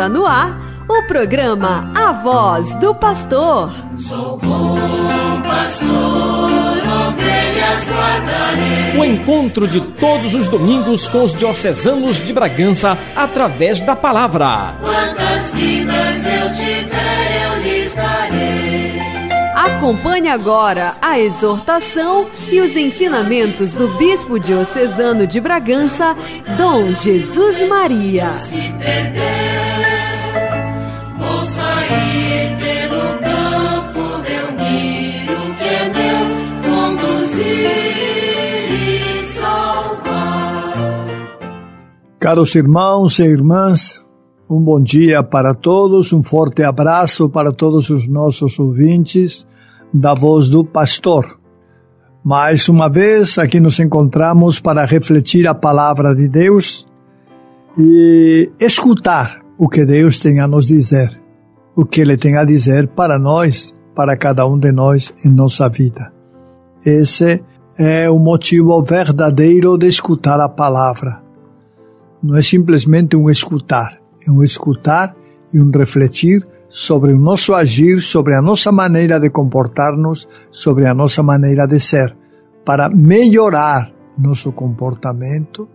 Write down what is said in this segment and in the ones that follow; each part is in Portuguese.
Entra no ar o programa A Voz do Pastor. Sou bom pastor, ovelhas guardarei. O encontro de todos os domingos com os diocesanos de Bragança através da palavra. Quantas vidas eu tiver, eu lhes darei. Acompanhe agora a exortação e os ensinamentos do Bispo Diocesano de Bragança, Dom Jesus Maria. Se perder, Caros irmãos e irmãs, um bom dia para todos, um forte abraço para todos os nossos ouvintes da Voz do Pastor. Mais uma vez, aqui nos encontramos para refletir a palavra de Deus e escutar o que Deus tem a nos dizer, o que Ele tem a dizer para nós, para cada um de nós em nossa vida. Esse é o motivo verdadeiro de escutar a palavra. Não é simplesmente um escutar, é um escutar e um refletir sobre o nosso agir, sobre a nossa maneira de comportar-nos, sobre a nossa maneira de ser, para melhorar nosso comportamento,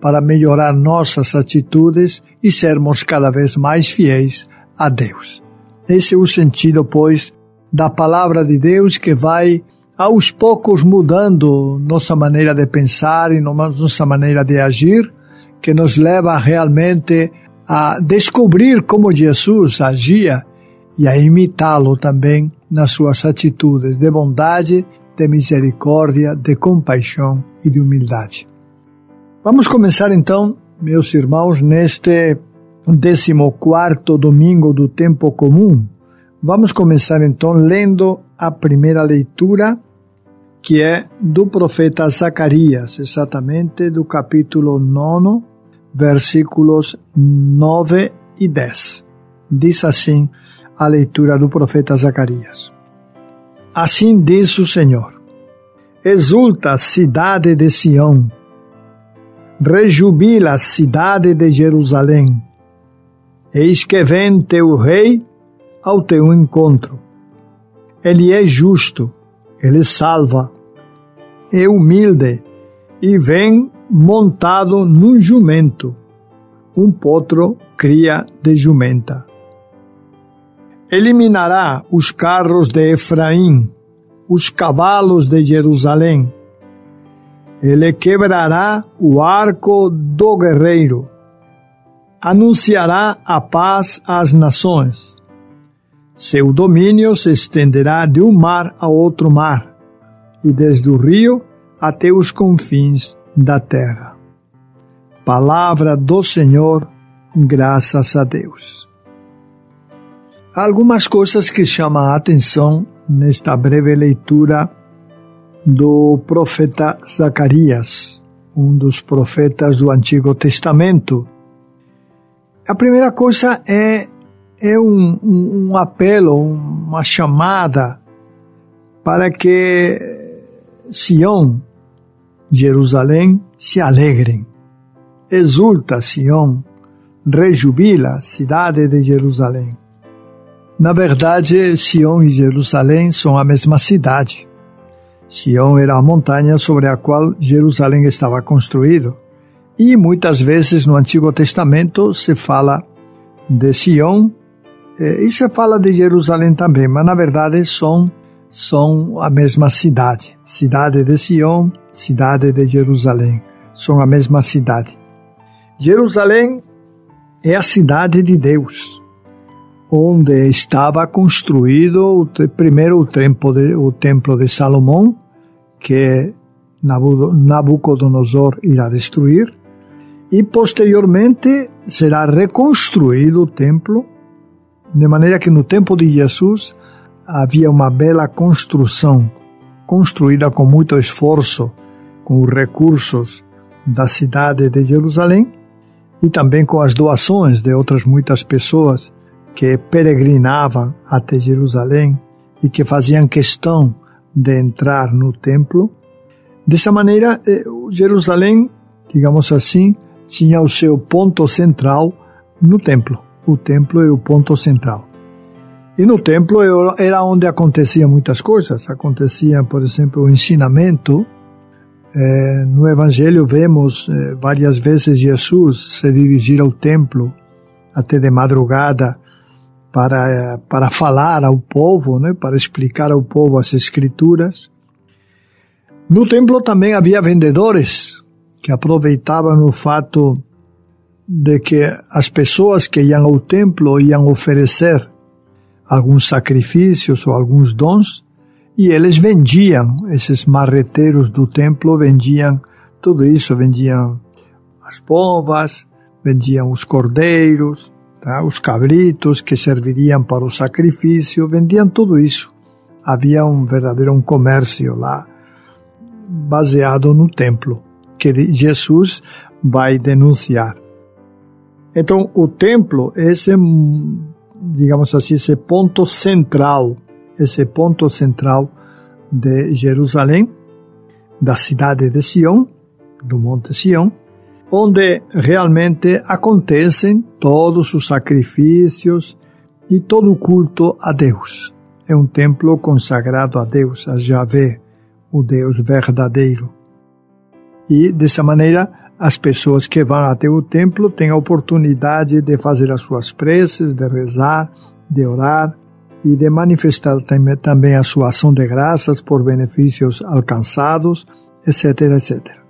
para melhorar nossas atitudes e sermos cada vez mais fiéis a Deus. Esse é o sentido, pois, da palavra de Deus que vai aos poucos mudando nossa maneira de pensar e nossa maneira de agir, que nos leva realmente a descobrir como Jesus agia e a imitá-lo também nas suas atitudes de bondade, de misericórdia, de compaixão e de humildade. Vamos começar então, meus irmãos, neste 14 domingo do tempo comum. Vamos começar então lendo a primeira leitura, que é do profeta Zacarias, exatamente do capítulo 9, versículos 9 e 10. Diz assim a leitura do profeta Zacarias. Assim diz o Senhor: Exulta, cidade de Sião, rejubila, cidade de Jerusalém. Eis que vem teu rei ao teu encontro. Ele é justo, ele salva, é humilde e vem montado num jumento, um potro cria de jumenta. Eliminará os carros de Efraim, os cavalos de Jerusalém. Ele quebrará o arco do guerreiro. Anunciará a paz às nações. Seu domínio se estenderá de um mar a outro mar, e desde o rio até os confins da terra. Palavra do Senhor, graças a Deus. Há algumas coisas que chamam a atenção nesta breve leitura do profeta Zacarias, um dos profetas do Antigo Testamento. A primeira coisa é, é um, um, um apelo, uma chamada para que Sião, Jerusalém, se alegrem. Exulta Sião, rejubila, cidade de Jerusalém. Na verdade, Sião e Jerusalém são a mesma cidade. Sião era a montanha sobre a qual Jerusalém estava construído. E muitas vezes no Antigo Testamento se fala de Sião e se fala de Jerusalém também, mas na verdade são, são a mesma cidade. Cidade de Sião, cidade de Jerusalém. São a mesma cidade. Jerusalém é a cidade de Deus, onde estava construído primeiro o templo de, o templo de Salomão, que Nabucodonosor irá destruir, e posteriormente será reconstruído o templo, de maneira que no tempo de Jesus havia uma bela construção, construída com muito esforço, com os recursos da cidade de Jerusalém e também com as doações de outras muitas pessoas que peregrinavam até Jerusalém e que faziam questão de entrar no templo. Dessa maneira, eh, Jerusalém, digamos assim, tinha o seu ponto central no templo. o templo era o ponto central. E no templo era onde aconteciam muitas coisas. Acontecia, por exemplo, o ensinamento. Eh, no Evangelho vemos eh, várias vezes Jesus se dirigir ao templo até de madrugada para para falar ao povo, né, para explicar ao povo as escrituras. No templo também havia vendedores que aproveitavam o fato de que as pessoas que iam ao templo iam oferecer alguns sacrifícios ou alguns dons e eles vendiam, esses marreteiros do templo vendiam tudo isso, vendiam as povas, vendiam os cordeiros, tá? os cabritos que serviriam para o sacrifício, vendiam tudo isso. Havia um verdadeiro um comércio lá baseado no templo que Jesus vai denunciar. Então, o templo, esse, digamos assim, esse ponto central, esse ponto central de Jerusalém, da cidade de Sião, do Monte Sião, onde realmente acontecem todos os sacrifícios e todo o culto a Deus. É um templo consagrado a Deus, a Javé, o Deus verdadeiro. E dessa maneira, as pessoas que vão até o templo têm a oportunidade de fazer as suas preces, de rezar, de orar e de manifestar também a sua ação de graças por benefícios alcançados, etc, etc.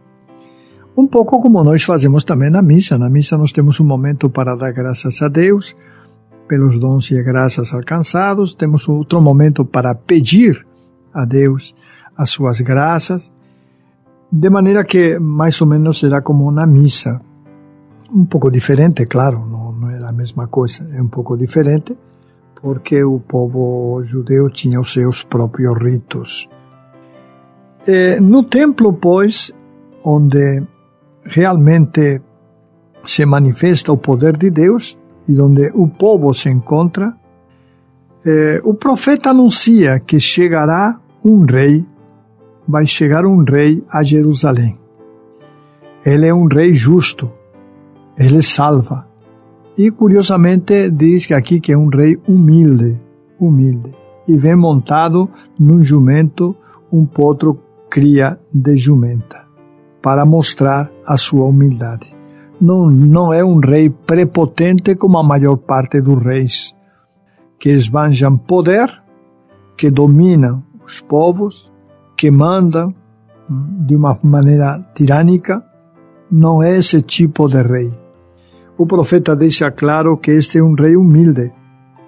Um pouco como nós fazemos também na missa. Na missa nós temos um momento para dar graças a Deus pelos dons e graças alcançados, temos outro momento para pedir a Deus as suas graças de maneira que mais ou menos será como na missa. Um pouco diferente, claro, não, não é a mesma coisa, é um pouco diferente, porque o povo judeu tinha os seus próprios ritos. E, no templo, pois, onde realmente se manifesta o poder de Deus e onde o povo se encontra, eh, o profeta anuncia que chegará um rei vai chegar um rei a Jerusalém. Ele é um rei justo, ele salva. E curiosamente diz que aqui que é um rei humilde, humilde. E vem montado num jumento, um potro cria de jumenta, para mostrar a sua humildade. Não, não é um rei prepotente como a maior parte dos reis, que esbanjam poder, que dominam os povos, que manda de uma maneira tirânica, não é esse tipo de rei. O profeta deixa claro que este é um rei humilde,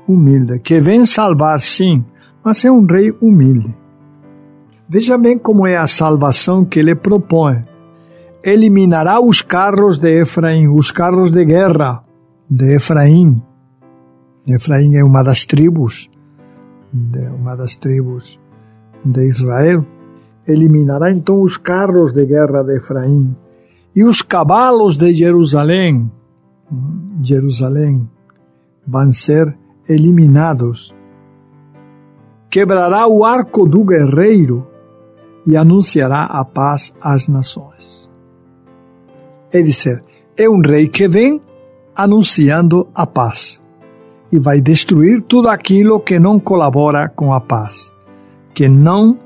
humilde, que vem salvar sim, mas é um rei humilde. Veja bem como é a salvação que ele propõe. Eliminará os carros de Efraim, os carros de guerra de Efraim. Efraim é uma das tribos, uma das tribos de Israel eliminará então os carros de guerra de Efraim e os cavalos de Jerusalém. Jerusalém vão ser eliminados. Quebrará o arco do guerreiro e anunciará a paz às nações. É dizer, é um rei que vem anunciando a paz e vai destruir tudo aquilo que não colabora com a paz, que não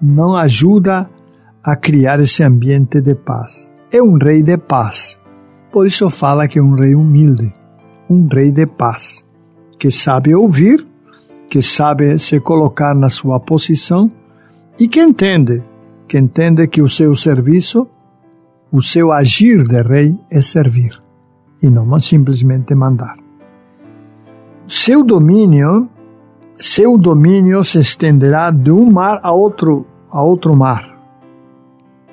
não ajuda a criar esse ambiente de paz. É um rei de paz. Por isso fala que é um rei humilde, um rei de paz, que sabe ouvir, que sabe se colocar na sua posição e que entende, que entende que o seu serviço, o seu agir de rei é servir e não simplesmente mandar. Seu domínio seu domínio se estenderá de um mar a outro, a outro mar,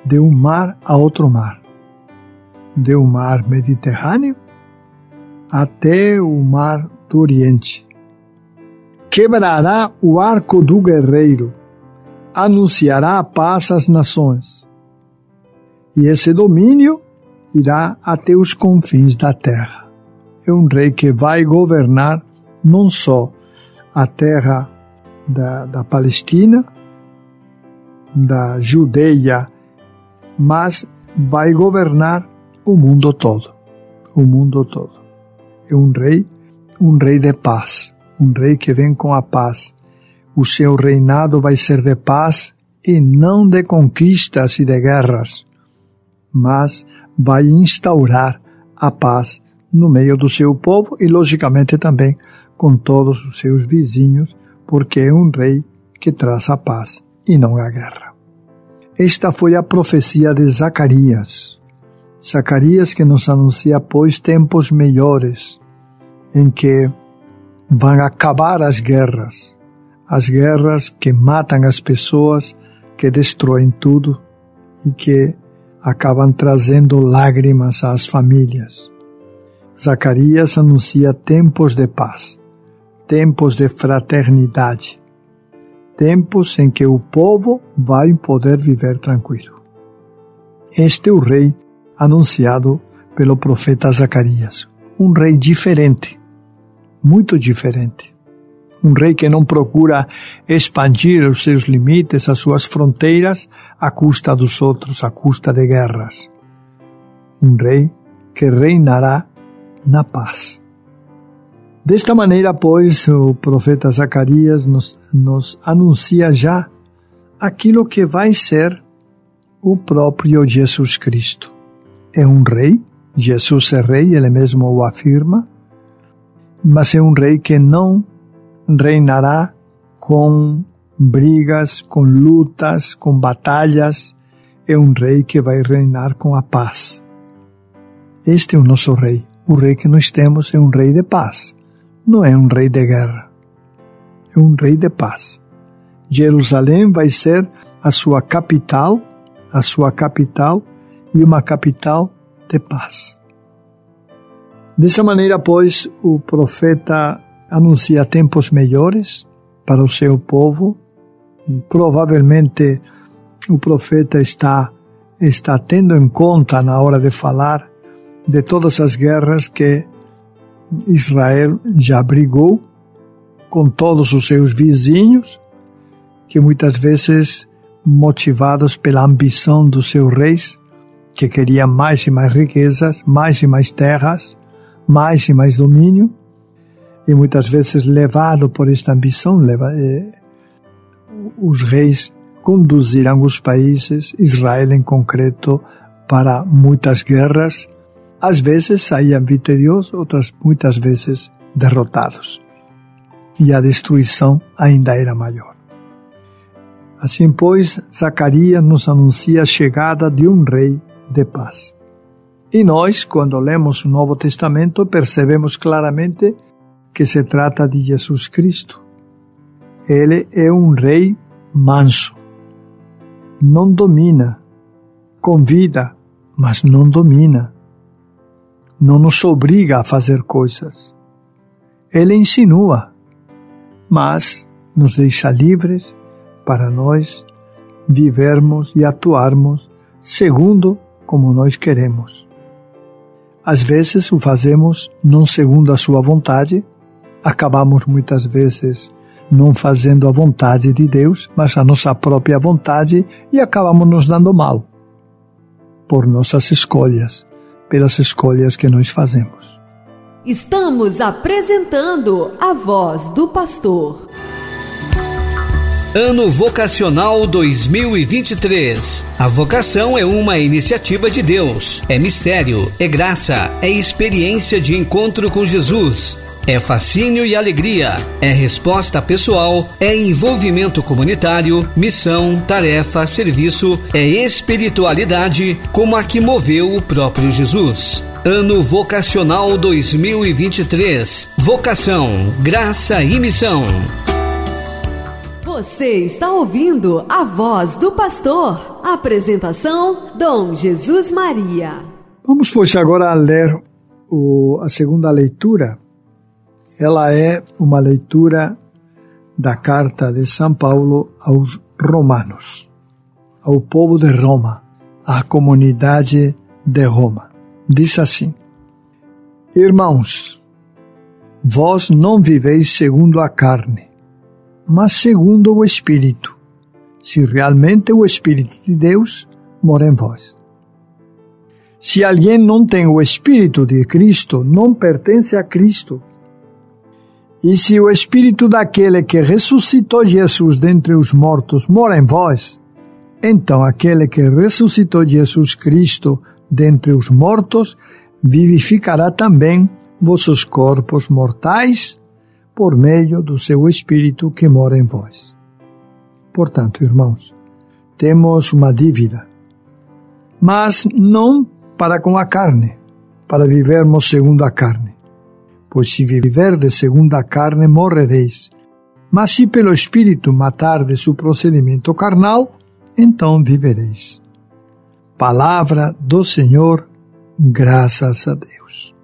de um mar a outro mar, de um mar Mediterrâneo até o mar do Oriente. Quebrará o arco do guerreiro, anunciará a paz às nações, e esse domínio irá até os confins da terra. É um rei que vai governar não só a terra da, da Palestina, da Judeia, mas vai governar o mundo todo. O mundo todo. É um rei um rei de paz, um rei que vem com a paz. O seu reinado vai ser de paz e não de conquistas e de guerras, mas vai instaurar a paz no meio do seu povo e, logicamente, também com todos os seus vizinhos, porque é um rei que traz a paz e não a guerra. Esta foi a profecia de Zacarias. Zacarias que nos anuncia, pois, tempos melhores, em que vão acabar as guerras, as guerras que matam as pessoas, que destroem tudo e que acabam trazendo lágrimas às famílias. Zacarias anuncia tempos de paz, tempos de fraternidade, tempos em que o povo vai poder viver tranquilo. Este é o rei anunciado pelo profeta Zacarias, um rei diferente, muito diferente. Um rei que não procura expandir os seus limites, as suas fronteiras, à custa dos outros, à custa de guerras. Um rei que reinará na paz. Desta maneira, pois, o profeta Zacarias nos, nos anuncia já aquilo que vai ser o próprio Jesus Cristo. É um rei, Jesus é rei, ele mesmo o afirma, mas é um rei que não reinará com brigas, com lutas, com batalhas. É um rei que vai reinar com a paz. Este é o nosso rei. O rei que nós temos é um rei de paz, não é um rei de guerra. É um rei de paz. Jerusalém vai ser a sua capital, a sua capital e uma capital de paz. Dessa maneira, pois, o profeta anuncia tempos melhores para o seu povo. Provavelmente o profeta está está tendo em conta na hora de falar de todas as guerras que Israel já brigou com todos os seus vizinhos, que muitas vezes motivados pela ambição dos seus reis, que queriam mais e mais riquezas, mais e mais terras, mais e mais domínio, e muitas vezes levado por esta ambição, leva, eh, os reis conduziram os países, Israel em concreto, para muitas guerras às vezes saíam vitoriosos, outras muitas vezes derrotados. E a destruição ainda era maior. Assim, pois, Zacarias nos anuncia a chegada de um rei de paz. E nós, quando lemos o Novo Testamento, percebemos claramente que se trata de Jesus Cristo. Ele é um rei manso. Não domina, convida, mas não domina não nos obriga a fazer coisas. Ele insinua, mas nos deixa livres para nós vivermos e atuarmos segundo como nós queremos. Às vezes o fazemos não segundo a sua vontade, acabamos muitas vezes não fazendo a vontade de Deus, mas a nossa própria vontade e acabamos nos dando mal por nossas escolhas pelas escolhas que nós fazemos. Estamos apresentando a voz do pastor. Ano Vocacional 2023. A vocação é uma iniciativa de Deus, é mistério, é graça, é experiência de encontro com Jesus. É fascínio e alegria, é resposta pessoal, é envolvimento comunitário, missão, tarefa, serviço, é espiritualidade, como a que moveu o próprio Jesus. Ano Vocacional 2023. Vocação, graça e missão. Você está ouvindo a voz do pastor. Apresentação: Dom Jesus Maria. Vamos, pois, agora ler o, a segunda leitura ela é uma leitura da carta de São Paulo aos romanos, ao povo de Roma, à comunidade de Roma. Diz assim: Irmãos, vós não viveis segundo a carne, mas segundo o Espírito, se realmente o Espírito de Deus mora em vós. Se alguém não tem o Espírito de Cristo, não pertence a Cristo. E se o Espírito daquele que ressuscitou Jesus dentre os mortos mora em vós, então aquele que ressuscitou Jesus Cristo dentre os mortos vivificará também vossos corpos mortais por meio do seu Espírito que mora em vós. Portanto, irmãos, temos uma dívida, mas não para com a carne, para vivermos segundo a carne. Pois se viverdes segundo a carne, morrereis. Mas se pelo Espírito matardes o procedimento carnal, então vivereis. Palavra do Senhor, graças a Deus.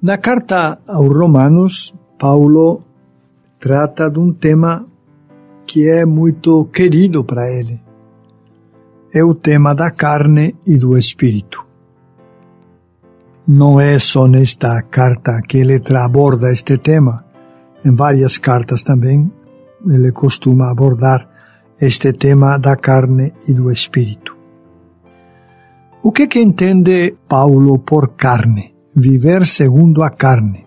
Na carta aos Romanos, Paulo trata de um tema que é muito querido para ele. É o tema da carne e do espírito. Não é só nesta carta que ele aborda este tema. Em várias cartas também ele costuma abordar este tema da carne e do espírito. O que que entende Paulo por carne? Viver segundo a carne.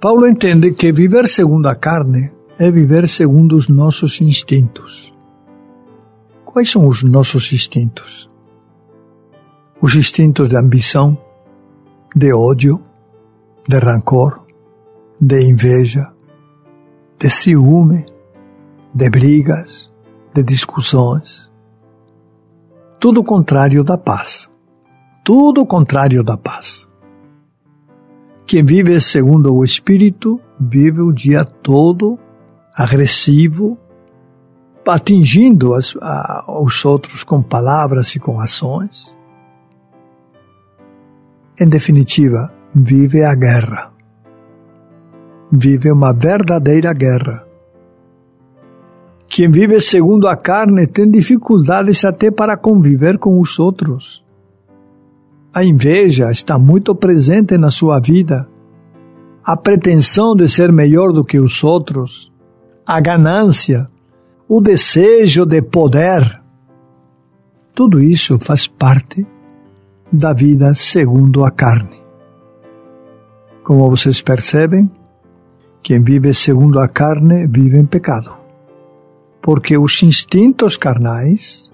Paulo entende que viver segundo a carne é viver segundo os nossos instintos. Quais são os nossos instintos? Os instintos de ambição, de ódio, de rancor, de inveja, de ciúme, de brigas, de discussões. Tudo o contrário da paz. Tudo o contrário da paz. Quem vive segundo o Espírito vive o dia todo agressivo, atingindo as, a, os outros com palavras e com ações. Em definitiva, vive a guerra. Vive uma verdadeira guerra. Quem vive segundo a carne tem dificuldades até para conviver com os outros. A inveja está muito presente na sua vida. A pretensão de ser melhor do que os outros, a ganância, o desejo de poder. Tudo isso faz parte da vida segundo a carne. Como vocês percebem, quem vive segundo a carne vive em pecado. Porque os instintos carnais,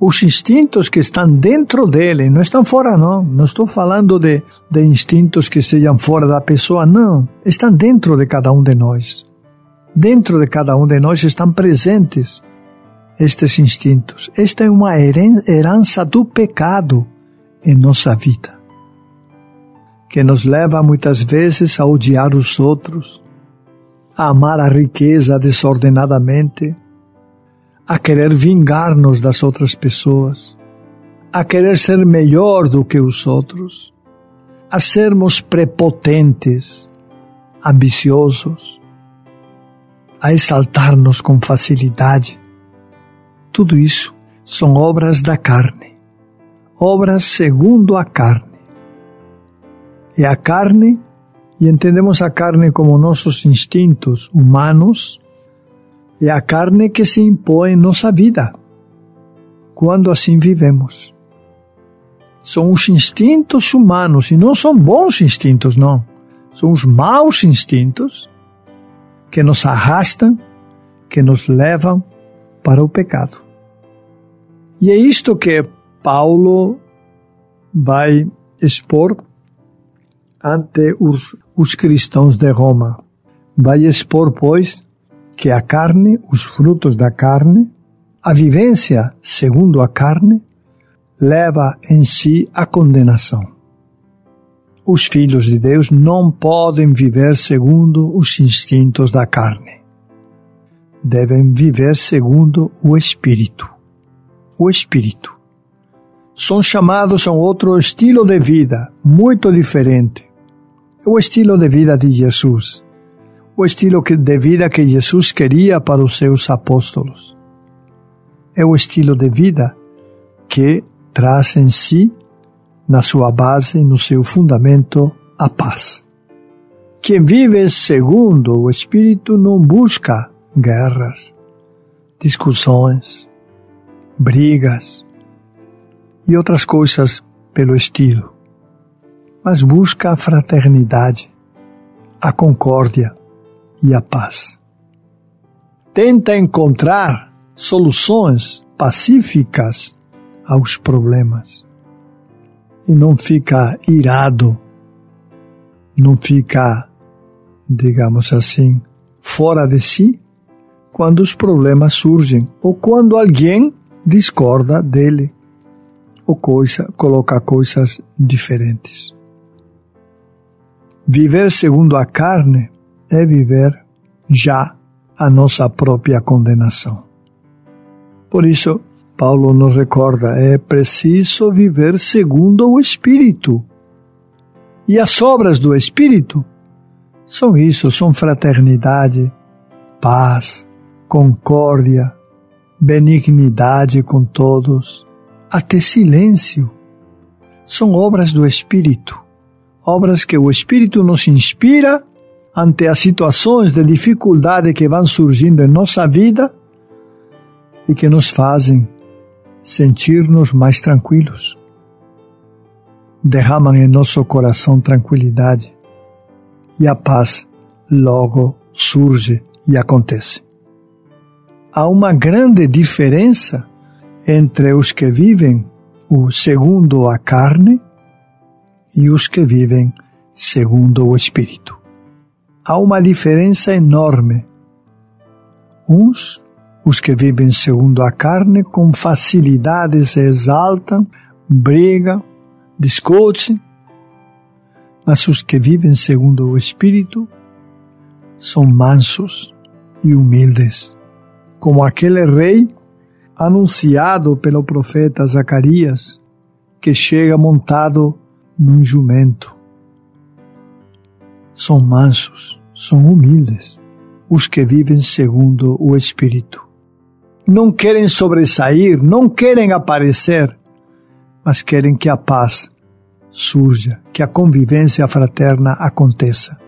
os instintos que estão dentro dele, não estão fora, não. Não estou falando de, de instintos que sejam fora da pessoa, não. Estão dentro de cada um de nós. Dentro de cada um de nós estão presentes estes instintos. Esta é uma herança do pecado em nossa vida, que nos leva muitas vezes a odiar os outros, a amar a riqueza desordenadamente, a querer vingar-nos das outras pessoas, a querer ser melhor do que os outros, a sermos prepotentes, ambiciosos, a exaltar-nos com facilidade. Tudo isso são obras da carne, obras segundo a carne. E a carne, e entendemos a carne como nossos instintos humanos, é a carne que se impõe em nossa vida, quando assim vivemos. São os instintos humanos, e não são bons instintos, não. São os maus instintos que nos arrastam, que nos levam para o pecado. E é isto que Paulo vai expor ante os, os cristãos de Roma. Vai expor, pois, que a carne, os frutos da carne, a vivência segundo a carne, leva em si a condenação os filhos de Deus não podem viver segundo os instintos da carne. Devem viver segundo o Espírito. O Espírito. São chamados a um outro estilo de vida, muito diferente. O estilo de vida de Jesus. O estilo de vida que Jesus queria para os seus apóstolos. É o estilo de vida que traz em si na sua base, no seu fundamento, a paz. Quem vive segundo o Espírito não busca guerras, discussões, brigas e outras coisas pelo estilo, mas busca a fraternidade, a concórdia e a paz. Tenta encontrar soluções pacíficas aos problemas. E não fica irado, não fica, digamos assim, fora de si quando os problemas surgem ou quando alguém discorda dele ou coisa, coloca coisas diferentes. Viver segundo a carne é viver já a nossa própria condenação. Por isso, Paulo nos recorda: é preciso viver segundo o Espírito. E as obras do Espírito são isso: são fraternidade, paz, concórdia, benignidade com todos, até silêncio. São obras do Espírito, obras que o Espírito nos inspira ante as situações de dificuldade que vão surgindo em nossa vida e que nos fazem sentir-nos mais tranquilos. Derramam em nosso coração tranquilidade e a paz logo surge e acontece. Há uma grande diferença entre os que vivem o segundo a carne e os que vivem segundo o Espírito. Há uma diferença enorme. Uns, os que vivem segundo a carne, com facilidade se exaltam, brigam, discutem, mas os que vivem segundo o Espírito são mansos e humildes, como aquele rei anunciado pelo profeta Zacarias, que chega montado num jumento. São mansos, são humildes, os que vivem segundo o Espírito. Não querem sobressair, não querem aparecer, mas querem que a paz surja, que a convivência fraterna aconteça,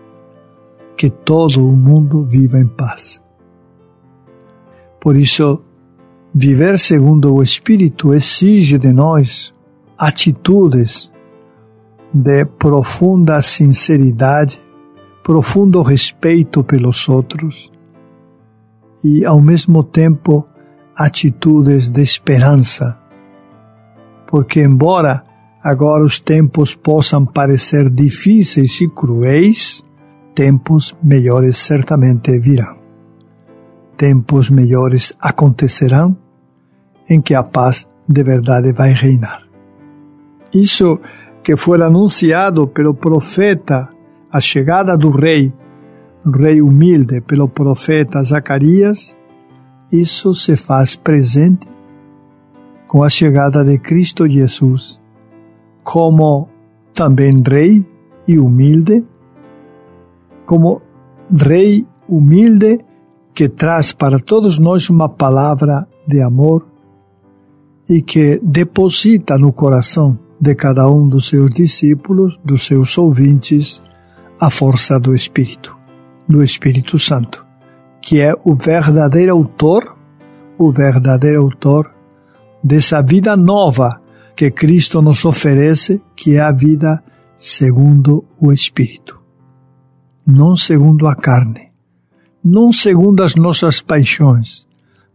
que todo o mundo viva em paz. Por isso, Viver segundo o Espírito exige de nós atitudes de profunda sinceridade, profundo respeito pelos outros e, ao mesmo tempo, atitudes de esperança. Porque, embora agora os tempos possam parecer difíceis e cruéis, tempos melhores certamente virão. Tempos melhores acontecerão em que a paz de verdade vai reinar. Isso que foi anunciado pelo profeta, a chegada do rei, rei humilde, pelo profeta Zacarias, isso se faz presente com a chegada de Cristo Jesus, como também rei e humilde, como rei humilde que traz para todos nós uma palavra de amor e que deposita no coração de cada um dos seus discípulos, dos seus ouvintes, a força do Espírito, do Espírito Santo, que é o verdadeiro autor, o verdadeiro autor dessa vida nova que Cristo nos oferece, que é a vida segundo o Espírito, não segundo a carne, não segundo as nossas paixões,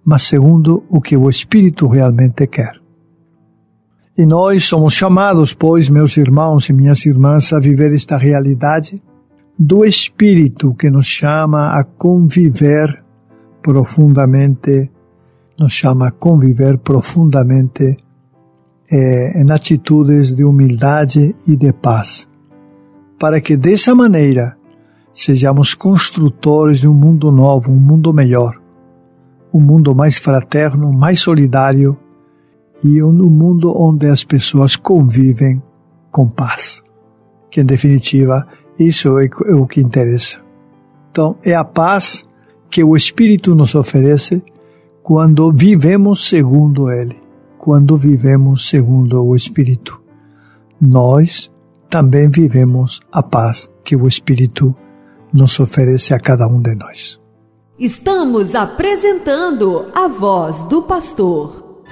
mas segundo o que o Espírito realmente quer. E nós somos chamados, pois, meus irmãos e minhas irmãs, a viver esta realidade do Espírito que nos chama a conviver profundamente, nos chama a conviver profundamente eh, em atitudes de humildade e de paz, para que dessa maneira sejamos construtores de um mundo novo, um mundo melhor um mundo mais fraterno, mais solidário e um mundo onde as pessoas convivem com paz. Que, em definitiva, isso é, é o que interessa. Então, é a paz que o Espírito nos oferece quando vivemos segundo Ele, quando vivemos segundo o Espírito. Nós também vivemos a paz que o Espírito nos oferece a cada um de nós. Estamos apresentando a voz do pastor.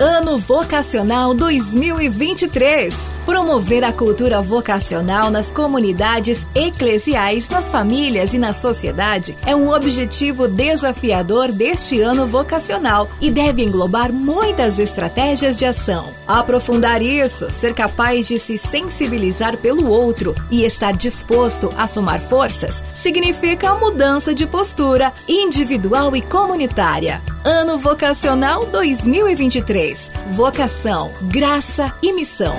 Ano Vocacional 2023. Promover a cultura vocacional nas comunidades eclesiais, nas famílias e na sociedade é um objetivo desafiador deste ano vocacional e deve englobar muitas estratégias de ação. Aprofundar isso, ser capaz de se sensibilizar pelo outro e estar disposto a somar forças, significa a mudança de postura individual e comunitária. Ano Vocacional 2023. Vocação, graça e missão.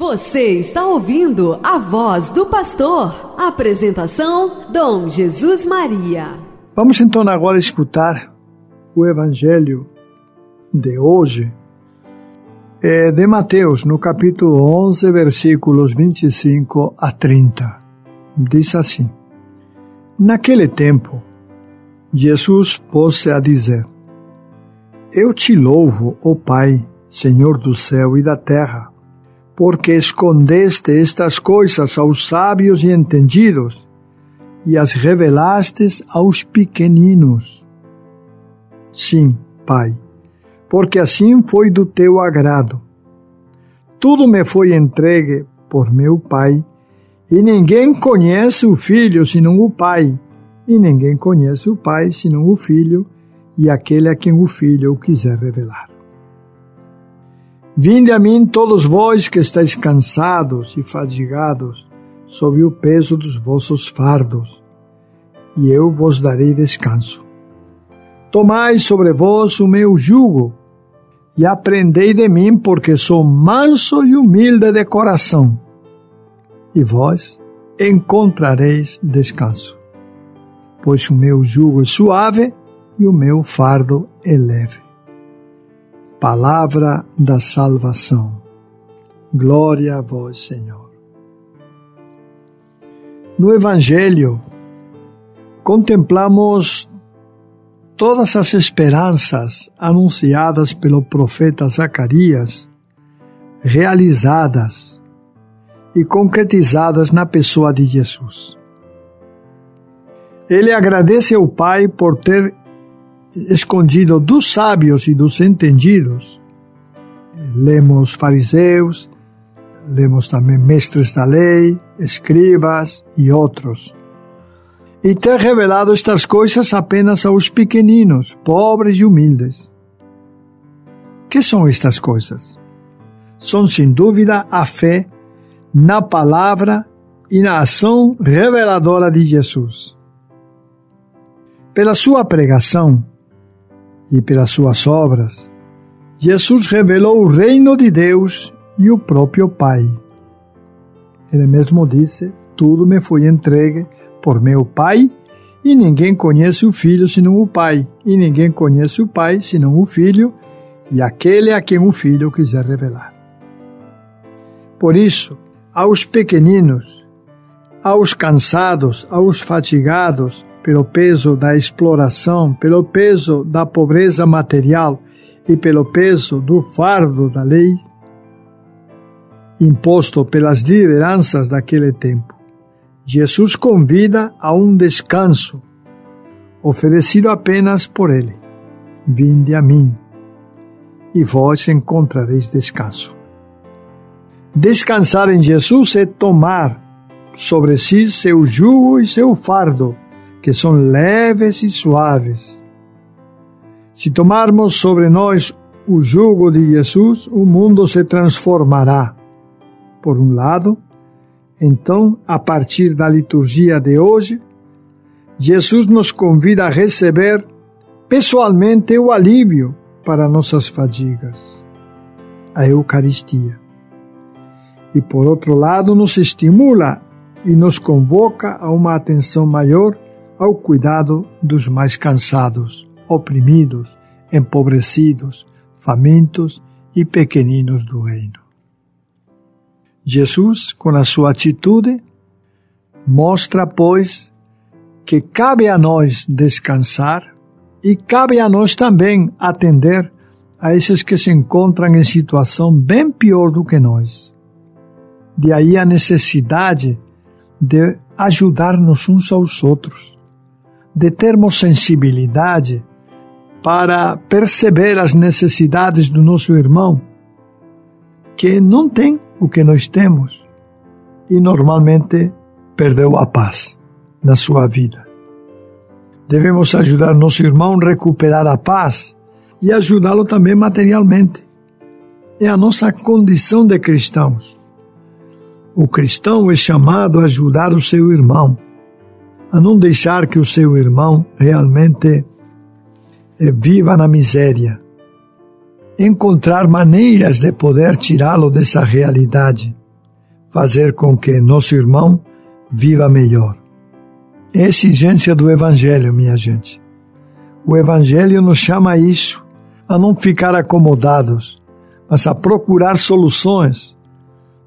Você está ouvindo a voz do pastor. Apresentação: Dom Jesus Maria. Vamos então agora escutar o Evangelho de hoje, é de Mateus, no capítulo 11, versículos 25 a 30. Diz assim: Naquele tempo, Jesus pôs-se a dizer: Eu te louvo, ó Pai, Senhor do céu e da terra porque escondeste estas coisas aos sábios e entendidos e as revelastes aos pequeninos. Sim, Pai, porque assim foi do teu agrado. Tudo me foi entregue por meu Pai, e ninguém conhece o Filho senão o Pai, e ninguém conhece o Pai senão o Filho e aquele a quem o Filho o quiser revelar. Vinde a mim todos vós que estáis cansados e fadigados, sob o peso dos vossos fardos, e eu vos darei descanso. Tomai sobre vós o meu jugo, e aprendei de mim, porque sou manso e humilde de coração, e vós encontrareis descanso. Pois o meu jugo é suave e o meu fardo é leve. Palavra da salvação. Glória a vós, Senhor. No Evangelho, contemplamos todas as esperanças anunciadas pelo profeta Zacarias, realizadas e concretizadas na pessoa de Jesus. Ele agradece ao Pai por ter escondido dos sábios e dos entendidos. Lemos fariseus, lemos também mestres da lei, escribas e outros. E ter revelado estas coisas apenas aos pequeninos, pobres e humildes. Que são estas coisas? São sem dúvida a fé na palavra e na ação reveladora de Jesus. Pela sua pregação, e pelas suas obras, Jesus revelou o reino de Deus e o próprio Pai. Ele mesmo disse: Tudo me foi entregue por meu Pai, e ninguém conhece o Filho senão o Pai, e ninguém conhece o Pai senão o Filho, e aquele a quem o Filho quiser revelar. Por isso, aos pequeninos, aos cansados, aos fatigados, pelo peso da exploração, pelo peso da pobreza material e pelo peso do fardo da lei imposto pelas lideranças daquele tempo. Jesus convida a um descanso, oferecido apenas por ele. Vinde a mim, e vós encontrareis descanso. Descansar em Jesus é tomar sobre si seu jugo e seu fardo que são leves e suaves. Se tomarmos sobre nós o jugo de Jesus, o mundo se transformará. Por um lado, então, a partir da liturgia de hoje, Jesus nos convida a receber pessoalmente o alívio para nossas fadigas, a Eucaristia. E por outro lado, nos estimula e nos convoca a uma atenção maior ao cuidado dos mais cansados, oprimidos, empobrecidos, famintos e pequeninos do reino. Jesus, com a sua atitude, mostra, pois, que cabe a nós descansar e cabe a nós também atender a esses que se encontram em situação bem pior do que nós. De aí a necessidade de ajudar-nos uns aos outros, de termos sensibilidade para perceber as necessidades do nosso irmão, que não tem o que nós temos e normalmente perdeu a paz na sua vida. Devemos ajudar nosso irmão a recuperar a paz e ajudá-lo também materialmente. É a nossa condição de cristãos. O cristão é chamado a ajudar o seu irmão, a não deixar que o seu irmão realmente eh, viva na miséria. Encontrar maneiras de poder tirá-lo dessa realidade, fazer com que nosso irmão viva melhor. É exigência do Evangelho, minha gente. O Evangelho nos chama a isso, a não ficar acomodados, mas a procurar soluções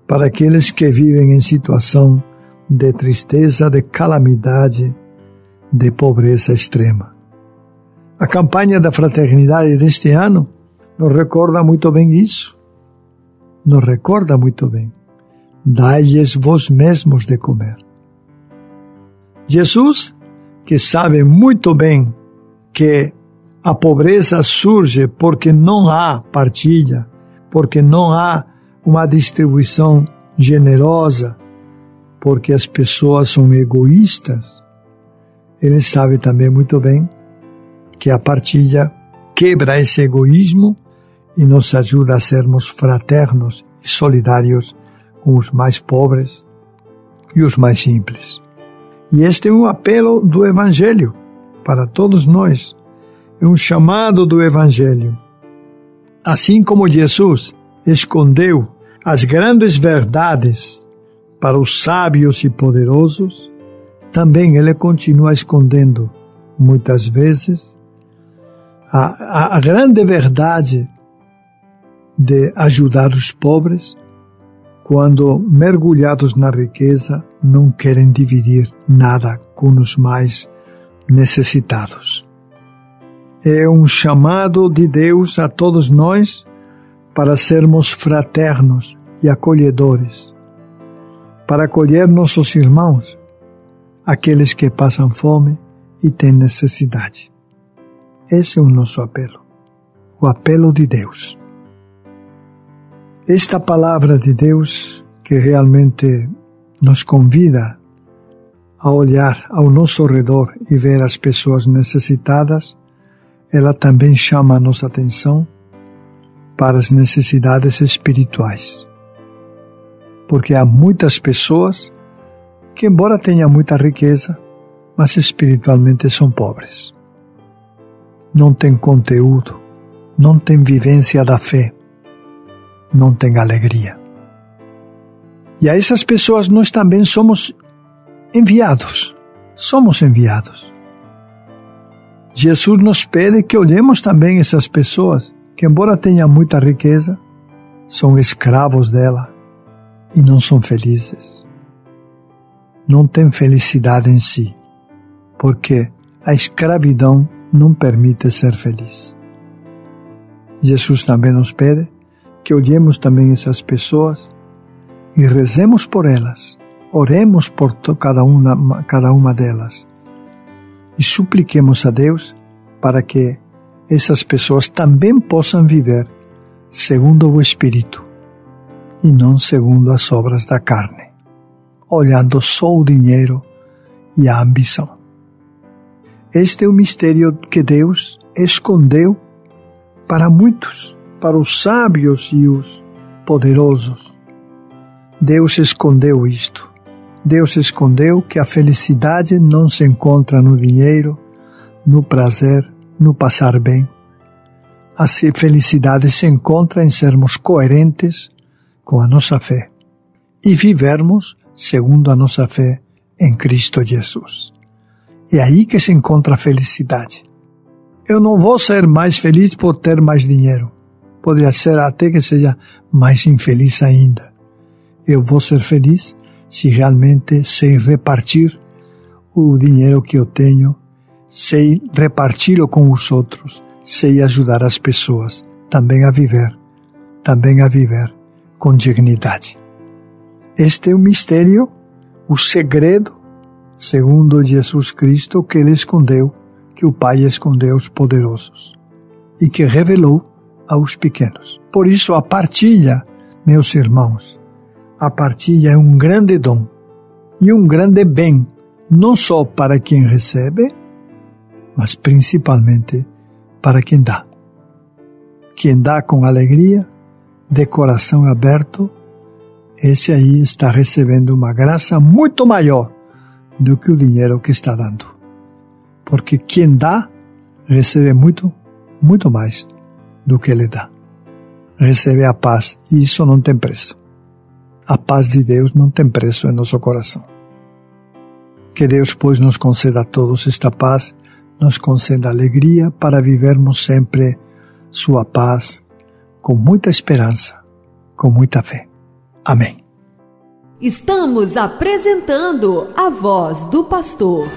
para aqueles que vivem em situação de tristeza, de calamidade, de pobreza extrema. A campanha da fraternidade deste ano nos recorda muito bem isso. Nos recorda muito bem. Dai-lhes vós mesmos de comer. Jesus, que sabe muito bem que a pobreza surge porque não há partilha, porque não há uma distribuição generosa, porque as pessoas são egoístas. Ele sabe também muito bem que a partilha quebra esse egoísmo e nos ajuda a sermos fraternos e solidários com os mais pobres e os mais simples. E este é um apelo do Evangelho para todos nós é um chamado do Evangelho. Assim como Jesus escondeu as grandes verdades para os sábios e poderosos, também ele continua escondendo, muitas vezes, a, a, a grande verdade de ajudar os pobres quando, mergulhados na riqueza, não querem dividir nada com os mais necessitados. É um chamado de Deus a todos nós para sermos fraternos e acolhedores, para acolher nossos irmãos, aqueles que passam fome e têm necessidade. Esse é o nosso apelo, o apelo de Deus. Esta palavra de Deus que realmente nos convida a olhar ao nosso redor e ver as pessoas necessitadas ela também chama a nossa atenção para as necessidades espirituais. Porque há muitas pessoas que, embora tenham muita riqueza, mas espiritualmente são pobres. Não têm conteúdo, não têm vivência da fé, não têm alegria. E a essas pessoas nós também somos enviados. Somos enviados. Jesus nos pede que olhemos também essas pessoas que, embora tenham muita riqueza, são escravos dela e não são felizes. Não têm felicidade em si, porque a escravidão não permite ser feliz. Jesus também nos pede que olhemos também essas pessoas e rezemos por elas, oremos por cada uma, cada uma delas e supliquemos a Deus para que essas pessoas também possam viver segundo o Espírito e não segundo as obras da carne, olhando só o dinheiro e a ambição. Este é o mistério que Deus escondeu para muitos, para os sábios e os poderosos. Deus escondeu isto Deus escondeu que a felicidade não se encontra no dinheiro, no prazer, no passar bem. A felicidade se encontra em sermos coerentes com a nossa fé e vivermos segundo a nossa fé em Cristo Jesus. É aí que se encontra a felicidade. Eu não vou ser mais feliz por ter mais dinheiro. Poderia ser até que seja mais infeliz ainda. Eu vou ser feliz se realmente sei repartir o dinheiro que eu tenho, sei reparti-lo com os outros, sei ajudar as pessoas também a viver, também a viver com dignidade. Este é o mistério, o segredo, segundo Jesus Cristo, que ele escondeu, que o Pai escondeu aos poderosos e que revelou aos pequenos. Por isso, a partilha Meus irmãos, a partilha é um grande dom e um grande bem, não só para quem recebe, mas principalmente para quem dá. Quem dá com alegria, de coração aberto, esse aí está recebendo uma graça muito maior do que o dinheiro que está dando. Porque quem dá, recebe muito, muito mais do que ele dá. Recebe a paz e isso não tem preço. A paz de Deus não tem preço em nosso coração. Que Deus, pois, nos conceda a todos esta paz, nos conceda alegria para vivermos sempre Sua paz com muita esperança, com muita fé. Amém. Estamos apresentando a voz do pastor.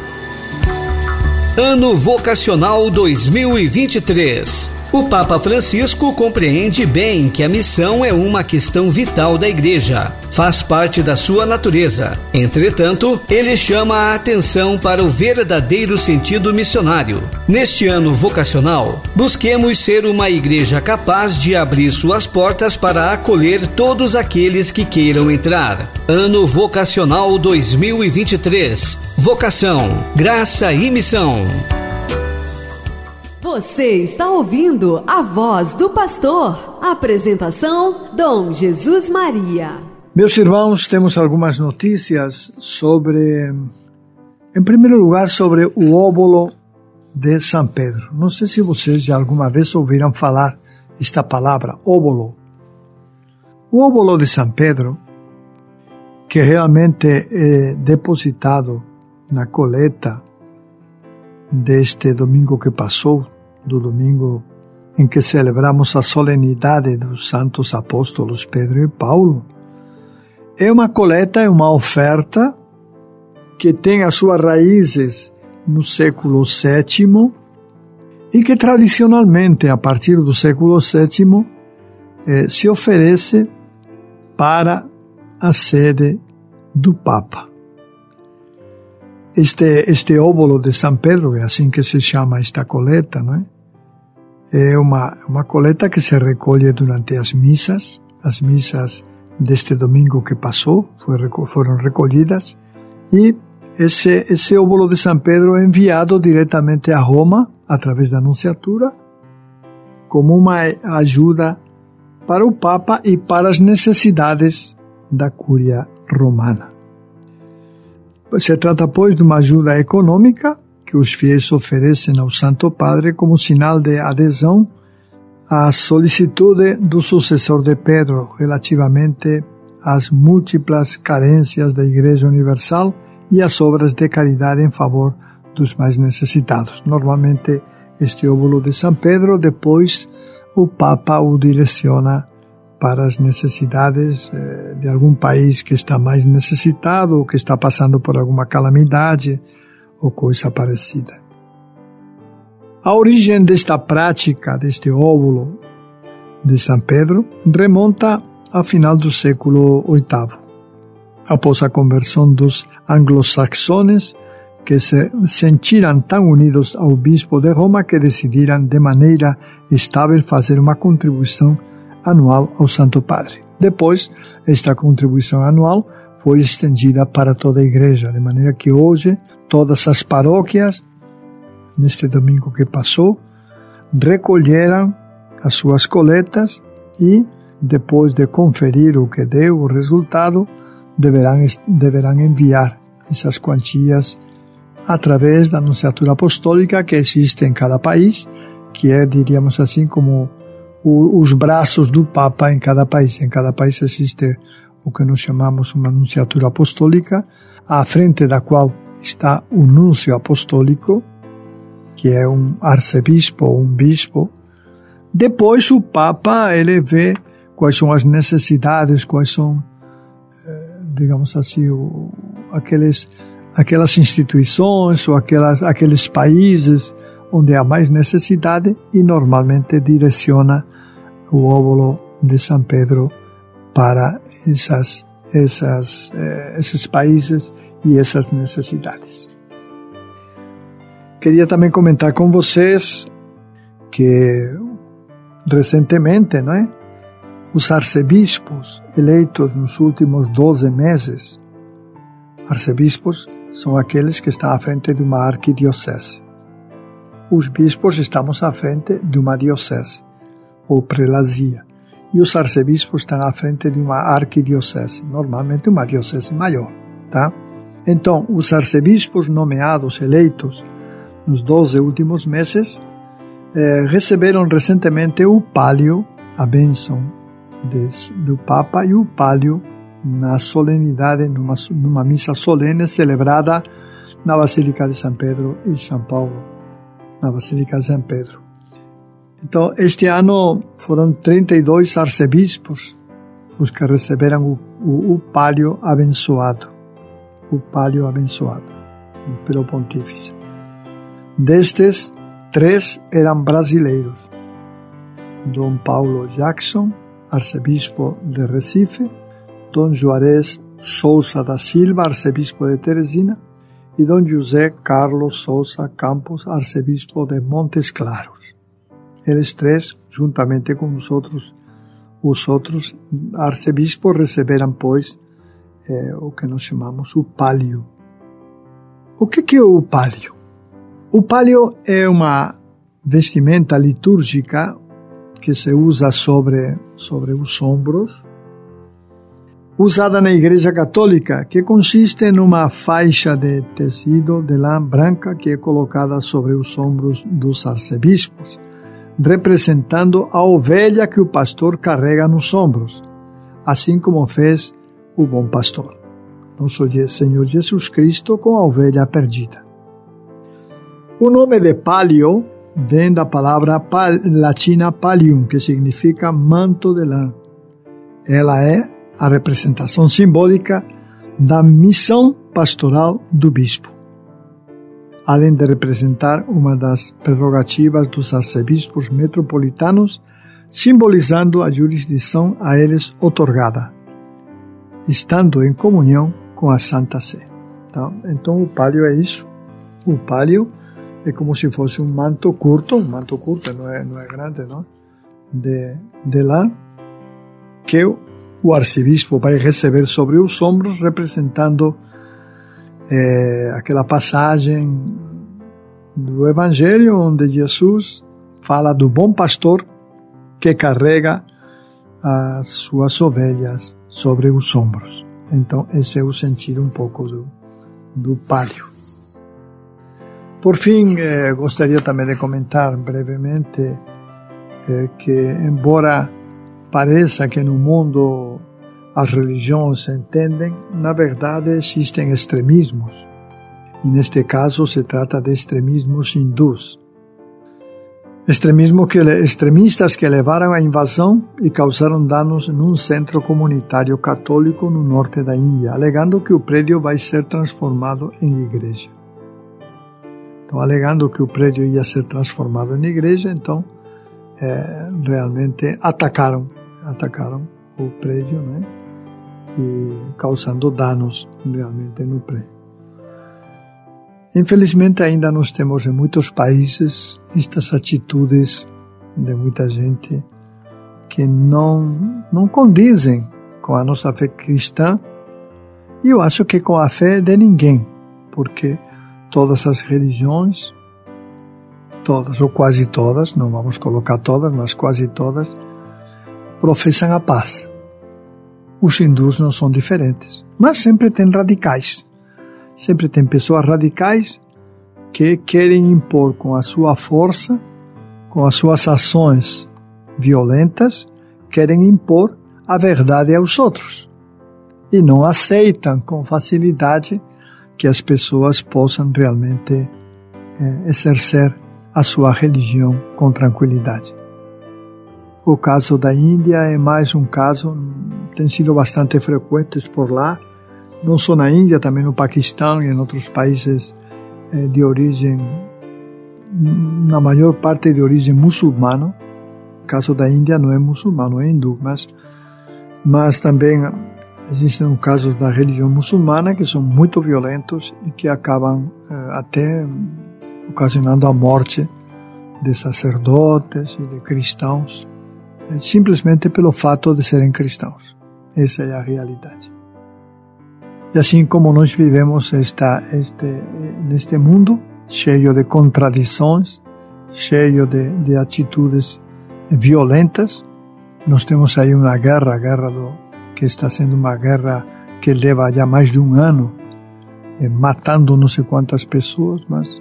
Ano Vocacional 2023. O Papa Francisco compreende bem que a missão é uma questão vital da Igreja, faz parte da sua natureza. Entretanto, ele chama a atenção para o verdadeiro sentido missionário. Neste ano vocacional, busquemos ser uma igreja capaz de abrir suas portas para acolher todos aqueles que queiram entrar. Ano Vocacional 2023. Vocação, graça e missão. Você está ouvindo a voz do pastor. Apresentação: Dom Jesus Maria. Meus irmãos, temos algumas notícias sobre, em primeiro lugar, sobre o óbolo de São Pedro. Não sei se vocês já alguma vez ouviram falar esta palavra, óbolo. O óbolo de São Pedro, que realmente é depositado na coleta deste domingo que passou, do domingo em que celebramos a solenidade dos santos apóstolos Pedro e Paulo, é uma coleta, é uma oferta que tem as suas raízes no século VII e que tradicionalmente, a partir do século VII, eh, se oferece para a sede do Papa. Este, este óvulo de São Pedro, é assim que se chama esta coleta, não é? É uma, uma coleta que se recolhe durante as missas, as missas deste domingo que passou foram recolhidas e esse, esse óvulo de São Pedro é enviado diretamente a Roma através da Anunciatura como uma ajuda para o Papa e para as necessidades da Cúria Romana. Se trata, pois, de uma ajuda econômica que os fiéis oferecem ao Santo Padre como sinal de adesão à solicitude do sucessor de Pedro relativamente às múltiplas carências da Igreja Universal e às obras de caridade em favor dos mais necessitados. Normalmente, este óvulo de São Pedro, depois o Papa o direciona para as necessidades eh, de algum país que está mais necessitado ou que está passando por alguma calamidade ou coisa parecida. A origem desta prática, deste óvulo de São Pedro, remonta ao final do século VIII, após a conversão dos anglo-saxones, que se sentiram tão unidos ao bispo de Roma que decidiram de maneira estável fazer uma contribuição anual ao Santo Padre. Depois, esta contribuição anual foi estendida para toda a igreja, de maneira que hoje todas as paróquias, neste domingo que passou, recolheram as suas coletas e, depois de conferir o que deu o resultado, deverão, deverão enviar essas quantias através da anunciatura apostólica que existe em cada país, que é, diríamos assim, como os braços do Papa em cada país. Em cada país existe o que nós chamamos uma anunciatura apostólica, à frente da qual está o núncio apostólico, que é um arcebispo ou um bispo. Depois o Papa ele vê quais são as necessidades, quais são, eh, digamos assim, aqueles, aquelas instituições ou aquelas, aqueles países onde há mais necessidade e normalmente direciona o óvulo de São Pedro para essas, essas, eh, esses países e essas necessidades. Queria também comentar com vocês que recentemente, não é? os arcebispos eleitos nos últimos 12 meses, arcebispos são aqueles que estão à frente de uma arquidiocese. Os bispos estamos à frente de uma diocese, ou prelazia, e os arcebispos estão à frente de uma arquidiocese, normalmente uma diocese maior, tá? Então, os arcebispos nomeados, eleitos, nos 12 últimos meses, eh, receberam recentemente o palio, a bênção do Papa, e o palio na solenidade, numa, numa missa solene celebrada na Basílica de São Pedro e São Paulo, na Basílica de São Pedro. Então, este ano foram 32 arcebispos os que receberam o, o, o palio abençoado, o palio abençoado pelo pontífice. Destes, três eram brasileiros. Dom Paulo Jackson, arcebispo de Recife, Dom Juarez Souza da Silva, arcebispo de Teresina, e Dom José Carlos Souza Campos, arcebispo de Montes Claros. Eles três, juntamente com os outros, os outros arcebispos, receberam, pois, eh, o que nós chamamos o palio. O que, que é o palio? O palio é uma vestimenta litúrgica que se usa sobre, sobre os ombros, usada na Igreja Católica, que consiste numa faixa de tecido de lã branca que é colocada sobre os ombros dos arcebispos, representando a ovelha que o pastor carrega nos ombros, assim como fez o bom pastor, nosso Senhor Jesus Cristo com a ovelha perdida. O nome de palio vem da palavra latina pallium, que significa manto de lã. Ela é a representação simbólica da missão pastoral do bispo. Além de representar uma das prerrogativas dos arcebispos metropolitanos, simbolizando a jurisdição a eles otorgada, estando em comunhão com a Santa Sé. Então, então o palio é isso. O palio é como se fosse um manto curto, um manto curto, não é, não é grande, não? De, de lã, que o arcebispo vai receber sobre os ombros, representando é, aquela passagem do Evangelho onde Jesus fala do bom pastor que carrega as suas ovelhas sobre os ombros. Então, esse é o sentido um pouco do, do palio. Por fim, eh, gostaria também de comentar brevemente eh, que, embora pareça que no mundo as religiões entendem, na verdade existem extremismos. E neste caso se trata de extremismos hindus. Extremismo que, extremistas que levaram à invasão e causaram danos num centro comunitário católico no norte da Índia, alegando que o prédio vai ser transformado em igreja. Então, alegando que o prédio ia ser transformado em igreja, então é, realmente atacaram, atacaram o prédio, né? E causando danos realmente no prédio. Infelizmente, ainda nós temos em muitos países estas atitudes de muita gente que não, não condizem com a nossa fé cristã e eu acho que com a fé de ninguém, porque todas as religiões, todas ou quase todas, não vamos colocar todas, mas quase todas, professam a paz. Os hindus não são diferentes, mas sempre tem radicais. Sempre tem pessoas radicais que querem impor com a sua força, com as suas ações violentas, querem impor a verdade aos outros e não aceitam com facilidade que as pessoas possam realmente é, exercer a sua religião com tranquilidade. O caso da Índia é mais um caso, tem sido bastante frequente por lá, não só na Índia, também no Paquistão e em outros países é, de origem, na maior parte de origem muçulmana. O caso da Índia não é muçulmano, é hindu, mas, mas também Existem casos da religião muçulmana que são muito violentos e que acabam eh, até ocasionando a morte de sacerdotes e de cristãos simplesmente pelo fato de serem cristãos. Essa é a realidade. E assim como nós vivemos esta, este, neste mundo cheio de contradições, cheio de, de atitudes violentas, nós temos aí uma guerra, a guerra do, que está sendo uma guerra que leva já mais de um ano, eh, matando não sei quantas pessoas, mas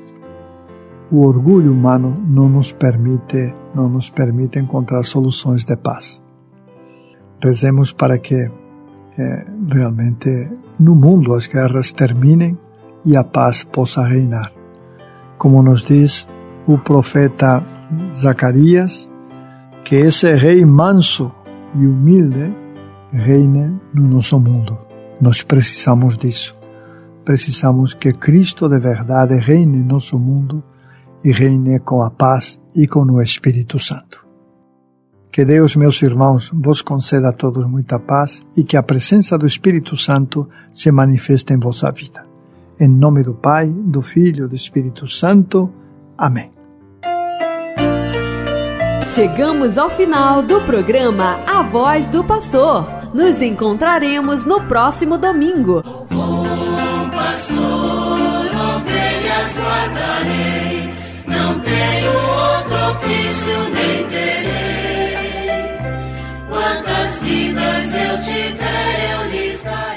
o orgulho humano não nos permite, não nos permite encontrar soluções de paz. Rezemos para que eh, realmente no mundo as guerras terminem e a paz possa reinar. Como nos diz o profeta Zacarias, que esse rei manso e humilde reine no nosso mundo. Nós precisamos disso. Precisamos que Cristo de verdade reine em nosso mundo e reine com a paz e com o Espírito Santo. Que Deus, meus irmãos, vos conceda a todos muita paz e que a presença do Espírito Santo se manifeste em vossa vida. Em nome do Pai, do Filho e do Espírito Santo. Amém. Chegamos ao final do programa A Voz do Pastor. Nos encontraremos no próximo domingo. Bom pastor, ovelhas guardarei, tenho outro ofício nem terei. Quantas vidas eu tiver, eu lhes darei.